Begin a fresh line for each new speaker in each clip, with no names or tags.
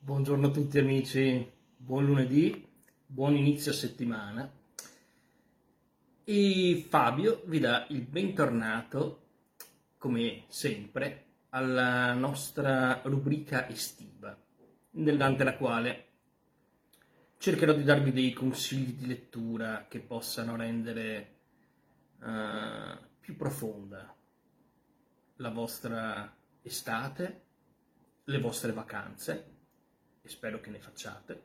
Buongiorno a tutti amici, buon lunedì, buon inizio settimana. E Fabio vi dà il bentornato, come sempre, alla nostra rubrica estiva, nell'ante la quale cercherò di darvi dei consigli di lettura che possano rendere uh, più profonda la vostra estate, le vostre vacanze e spero che ne facciate,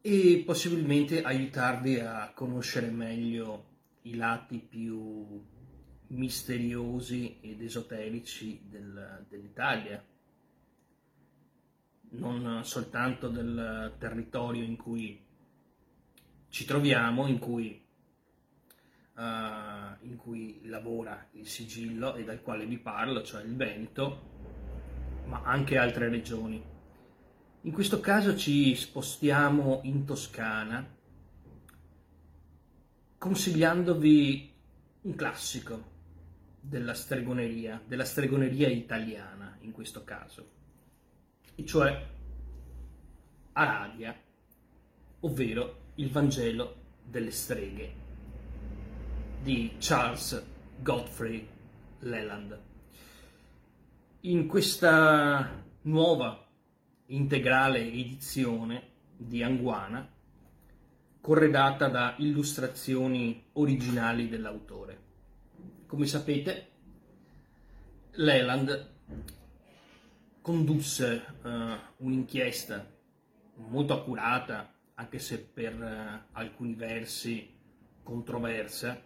e possibilmente aiutarvi a conoscere meglio i lati più misteriosi ed esoterici del, dell'Italia, non soltanto del territorio in cui ci troviamo, in cui, uh, in cui lavora il sigillo e dal quale vi parlo, cioè il Veneto, ma anche altre regioni. In questo caso ci spostiamo in Toscana consigliandovi un classico della stregoneria, della stregoneria italiana in questo caso, e cioè Aradia, ovvero il Vangelo delle streghe di Charles Godfrey Leland. In questa nuova integrale edizione di Anguana, corredata da illustrazioni originali dell'autore. Come sapete, Leland condusse uh, un'inchiesta molto accurata, anche se per uh, alcuni versi controversa,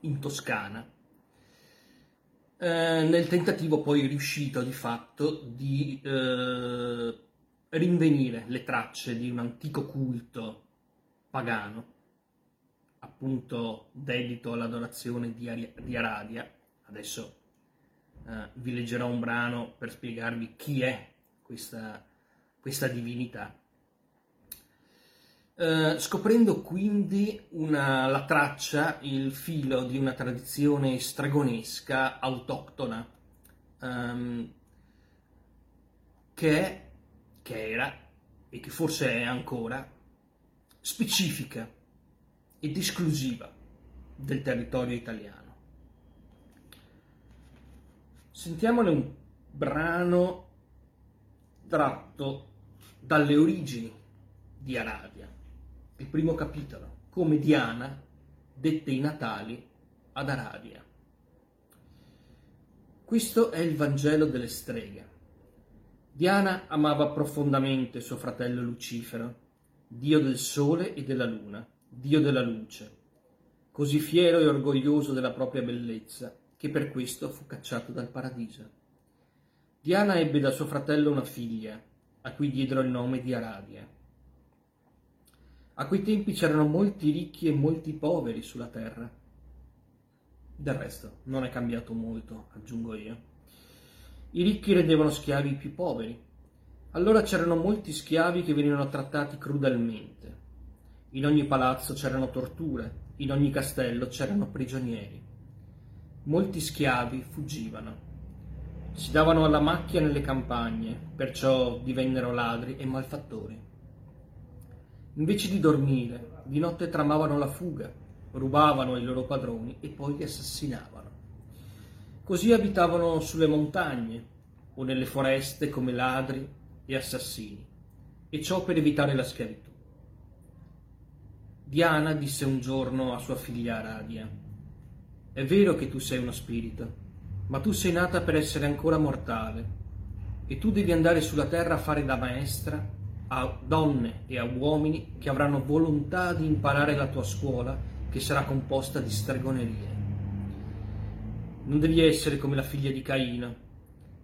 in Toscana, uh, nel tentativo poi riuscito di fatto di rinvenire le tracce di un antico culto pagano, appunto dedito all'adorazione di, Ari- di Aradia. Adesso eh, vi leggerò un brano per spiegarvi chi è questa, questa divinità. Eh, scoprendo quindi una, la traccia, il filo di una tradizione stragonesca autoctona, ehm, che che era e che forse è ancora specifica ed esclusiva del territorio italiano. Sentiamone un brano tratto dalle origini di Aradia, il primo capitolo, come Diana dette i Natali ad Aradia. Questo è il Vangelo delle streghe Diana amava profondamente suo fratello Lucifero, dio del sole e della luna, dio della luce, così fiero e orgoglioso della propria bellezza che per questo fu cacciato dal paradiso. Diana ebbe da suo fratello una figlia, a cui diedero il nome di Aradia. A quei tempi c'erano molti ricchi e molti poveri sulla terra. Del resto non è cambiato molto, aggiungo io. I ricchi rendevano schiavi i più poveri. Allora c'erano molti schiavi che venivano trattati crudelmente. In ogni palazzo c'erano torture, in ogni castello c'erano prigionieri. Molti schiavi fuggivano. Si davano alla macchia nelle campagne, perciò divennero ladri e malfattori. Invece di dormire, di notte tramavano la fuga, rubavano i loro padroni e poi li assassinavano. Così abitavano sulle montagne o nelle foreste come ladri e assassini, e ciò per evitare la schiavitù. Diana disse un giorno a sua figlia Aradia, è vero che tu sei uno spirito, ma tu sei nata per essere ancora mortale, e tu devi andare sulla terra a fare da maestra a donne e a uomini che avranno volontà di imparare la tua scuola che sarà composta di stregonerie. Non devi essere come la figlia di Caino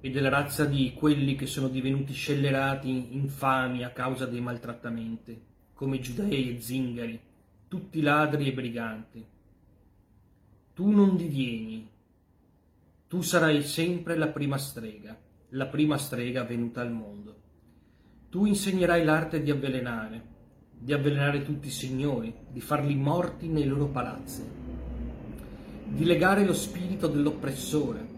e della razza di quelli che sono divenuti scellerati, infami a causa dei maltrattamenti, come giudei e zingari, tutti ladri e briganti. Tu non divieni, tu sarai sempre la prima strega, la prima strega venuta al mondo. Tu insegnerai l'arte di avvelenare, di avvelenare tutti i signori, di farli morti nei loro palazzi di legare lo spirito dell'oppressore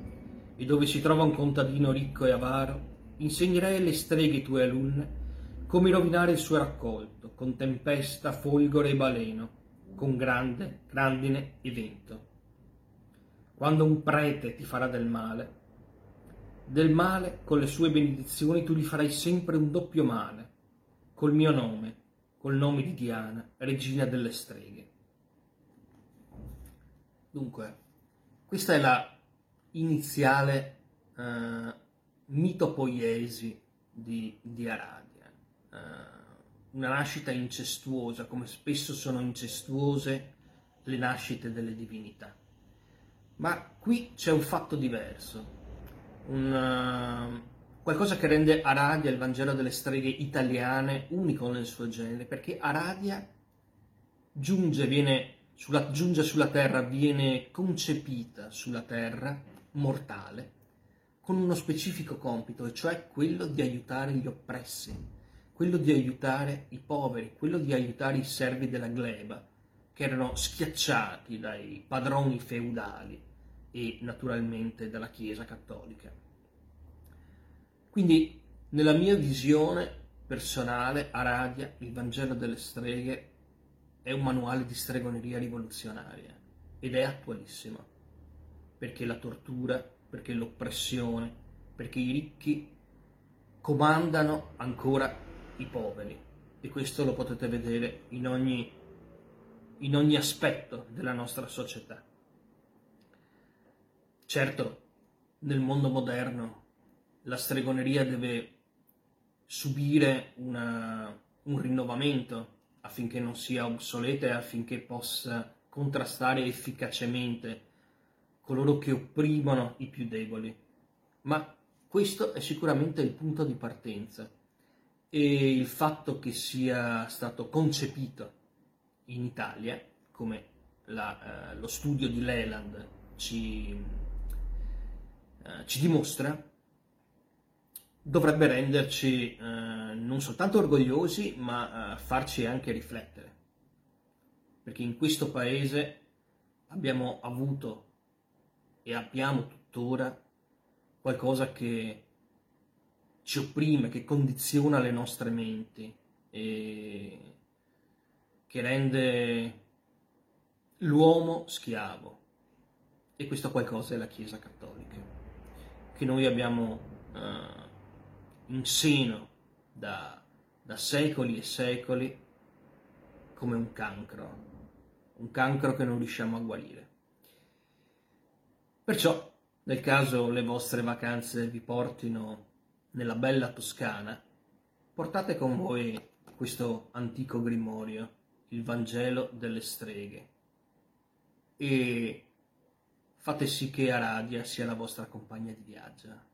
e dove si trova un contadino ricco e avaro, insegnerei alle streghe tue alunne come rovinare il suo raccolto, con tempesta, folgore e baleno, con grande, grandine e vento. Quando un prete ti farà del male, del male con le sue benedizioni tu gli farai sempre un doppio male, col mio nome, col nome di Diana, regina delle streghe. Dunque, questa è la iniziale eh, mitopoiesi di, di Aradia, eh, una nascita incestuosa, come spesso sono incestuose le nascite delle divinità. Ma qui c'è un fatto diverso, un, uh, qualcosa che rende Aradia, il Vangelo delle streghe italiane, unico nel suo genere, perché Aradia giunge, viene sulla, giunge sulla terra, viene concepita sulla terra, mortale, con uno specifico compito, e cioè quello di aiutare gli oppressi, quello di aiutare i poveri, quello di aiutare i servi della gleba, che erano schiacciati dai padroni feudali e naturalmente dalla Chiesa cattolica. Quindi, nella mia visione personale, Aradia, il Vangelo delle streghe, è un manuale di stregoneria rivoluzionaria ed è attualissimo, perché la tortura, perché l'oppressione, perché i ricchi comandano ancora i poveri e questo lo potete vedere in ogni, in ogni aspetto della nostra società. Certo, nel mondo moderno la stregoneria deve subire una, un rinnovamento affinché non sia obsoleta e affinché possa contrastare efficacemente coloro che opprimono i più deboli. Ma questo è sicuramente il punto di partenza e il fatto che sia stato concepito in Italia, come la, eh, lo studio di Leland ci, eh, ci dimostra, dovrebbe renderci eh, non soltanto orgogliosi, ma eh, farci anche riflettere. Perché in questo paese abbiamo avuto e abbiamo tuttora qualcosa che ci opprime, che condiziona le nostre menti e che rende l'uomo schiavo. E questo qualcosa è la Chiesa Cattolica, che noi abbiamo eh, in seno da, da secoli e secoli come un cancro, un cancro che non riusciamo a guarire. Perciò, nel caso le vostre vacanze vi portino nella bella Toscana, portate con voi questo antico grimorio, il Vangelo delle streghe, e fate sì che Aradia sia la vostra compagna di viaggio.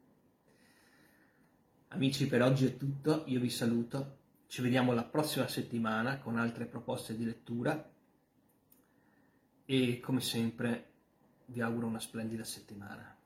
Amici, per oggi è tutto, io vi saluto, ci vediamo la prossima settimana con altre proposte di lettura. E come sempre vi auguro una splendida settimana.